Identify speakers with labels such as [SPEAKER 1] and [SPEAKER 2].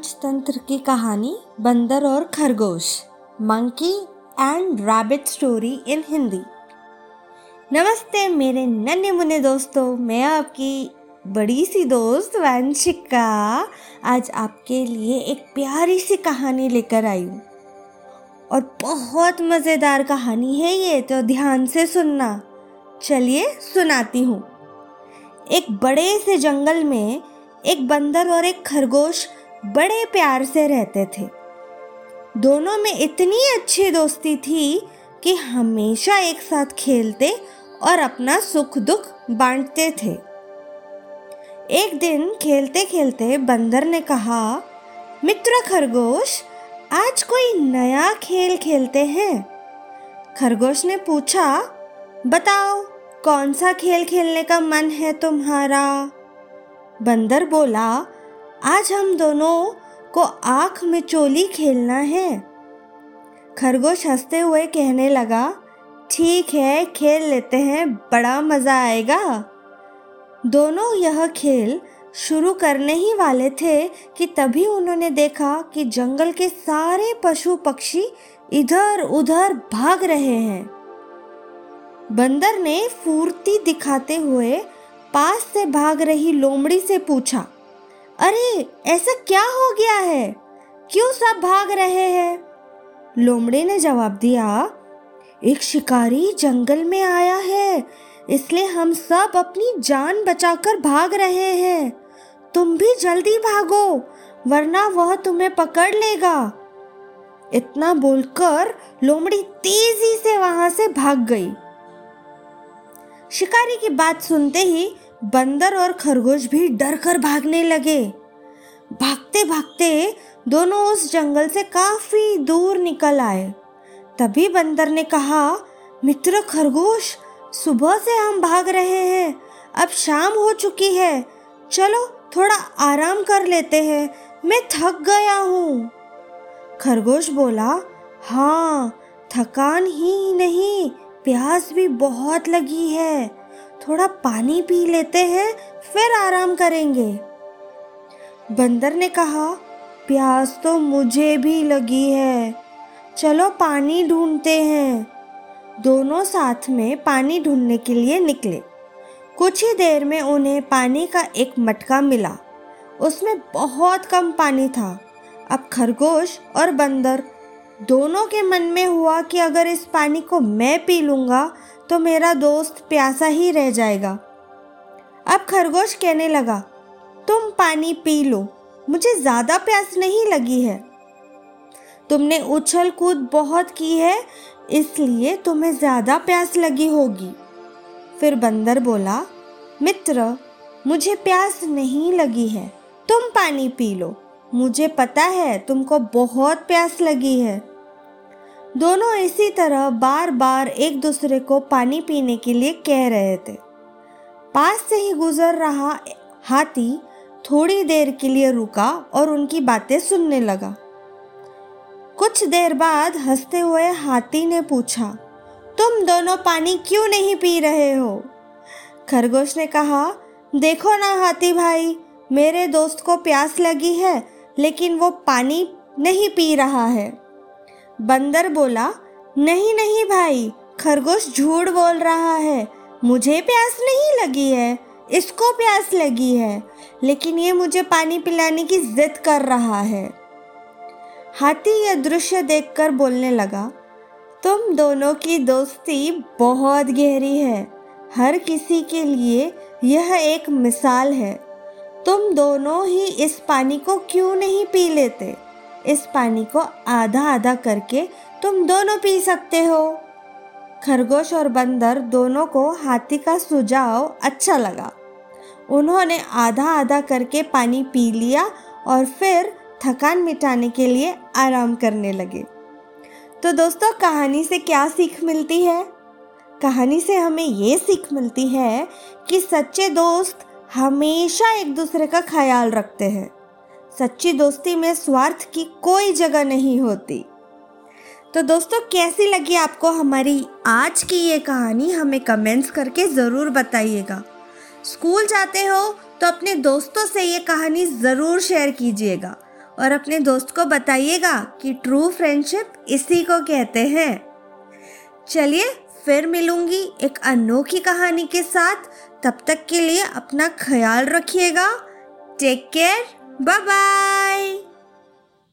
[SPEAKER 1] पंचतंत्र की कहानी बंदर और खरगोश monkey and rabbit story in Hindi नमस्ते मेरे नन्हे मुन्ने दोस्तों, मैं आपकी बड़ी सी दोस्त वंशिका। आज आपके लिए एक प्यारी सी कहानी लेकर आई हूँ। और बहुत मज़ेदार कहानी है ये तो ध्यान से सुनना। चलिए सुनाती हूँ। एक बड़े से जंगल में एक बंदर और एक खरगोश बड़े प्यार से रहते थे। दोनों में इतनी अच्छी दोस्ती थी कि हमेशा एक साथ खेलते और अपना सुख दुख बांटते थे। एक दिन खेलते खेलते बंदर ने कहा, मित्र खरगोश, आज कोई नया खेल खेलते हैं? खरगोश ने पूछा, बताओ, कौन सा खेल खेलने का मन है तुम्हारा? बंदर बोला आज हम दोनों को आँख में चोली खेलना है। खरगोश हँसते हुए कहने लगा, ठीक है, खेल लेते हैं, बड़ा मज़ा आएगा। दोनों यह खेल शुरू करने ही वाले थे कि तभी उन्होंने देखा कि जंगल के सारे पशु पक्षी इधर उधर भाग रहे हैं। बंदर ने फूर्ति दिखाते हुए पास से भाग रही लोमड़ी से पूछा अरे, ऐसा क्या हो गया है? क्यों सब भाग रहे हैं? लोमड़ी ने जवाब दिया, एक शिकारी जंगल में आया है, इसलिए हम सब अपनी जान बचाकर भाग रहे हैं। तुम भी जल्दी भागो, वरना वह तुम्हें पकड़ लेगा। इतना बोलकर लोमड़ी तेज़ी से वहाँ से भाग गई। शिकारी की बात सुनते ही बंदर और खरगोश भी डर कर भागने लगे। भागते भागते दोनों उस जंगल से काफ़ी दूर निकल आए। तभी बंदर ने कहा, मित्र खरगोश, सुबह से हम भाग रहे हैं। अब शाम हो चुकी है। चलो, थोड़ा आराम कर लेते हैं। मैं थक गया हूँ। खरगोश बोला हाँ थकान ही नहीं, प्यास भी बहुत लगी है। थोड़ा पानी पी लेते हैं, फिर आराम करेंगे। बंदर ने कहा, प्यास तो मुझे भी लगी है। चलो पानी ढूंढते हैं। दोनों साथ में पानी ढूँढने के लिए निकले। कुछ ही देर में उन्हें पानी का एक मटका मिला। उसमें बहुत कम पानी था। अब खरगोश और बंदर दोनों के मन में हुआ कि अगर इस पानी को मैं पी लूँगा तो मेरा दोस्त प्यासा ही रह जाएगा। अब खरगोश कहने लगा, तुम पानी पी लो, मुझे ज़्यादा प्यास नहीं लगी है। तुमने उछल कूद बहुत की है, इसलिए तुम्हें ज़्यादा प्यास लगी होगी। फिर बंदर बोला, मित्र, मुझे प्यास नहीं लगी है, तुम पानी पी लो। मुझे पता है तुमको बहुत प्यास लगी है। दोनों इसी तरह बार बार एक दूसरे को पानी पीने के लिए कह रहे थे। पास से ही गुजर रहा हाथी थोड़ी देर के लिए रुका और उनकी बातें सुनने लगा। कुछ देर बाद हँसते हुए हाथी ने पूछा, तुम दोनों पानी क्यों नहीं पी रहे हो? खरगोश ने कहा, देखो ना हाथी भाई, मेरे दोस्त को प्यास लगी है, लेकिन वो पानी नहीं पी रहा है। बंदर बोला, नहीं नहीं भाई, खरगोश झूठ बोल रहा है। मुझे प्यास नहीं लगी है, इसको प्यास लगी है, लेकिन ये मुझे पानी पिलाने की जिद कर रहा है। हाथी यह दृश्य देखकर बोलने लगा, तुम दोनों की दोस्ती बहुत गहरी है। हर किसी के लिए यह एक मिसाल है। तुम दोनों ही इस पानी को क्यों नहीं पी लेते? इस पानी को आधा आधा करके तुम दोनों पी सकते हो। खरगोश और बंदर दोनों को हाथी का सुझाव अच्छा लगा। उन्होंने आधा आधा करके पानी पी लिया और फिर थकान मिटाने के लिए आराम करने लगे। तो दोस्तों, कहानी से क्या सीख मिलती है? कहानी से हमें ये सीख मिलती है कि सच्चे दोस्त हमेशा एक दूसरे का ख्याल रखते हैं। सच्ची दोस्ती में स्वार्थ की कोई जगह नहीं होती। तो दोस्तों, कैसी लगी आपको हमारी आज की ये कहानी? हमें कमेंट्स करके ज़रूर बताइएगा। स्कूल जाते हो तो अपने दोस्तों से ये कहानी ज़रूर शेयर कीजिएगा। और अपने दोस्त को बताइएगा कि ट्रू फ्रेंडशिप इसी को कहते हैं। चलिए, फिर मिलूँगी एक अनोखी कहानी के साथ। तब तक के लिए अपना ख्याल रखिएगा। Take care Bye bye.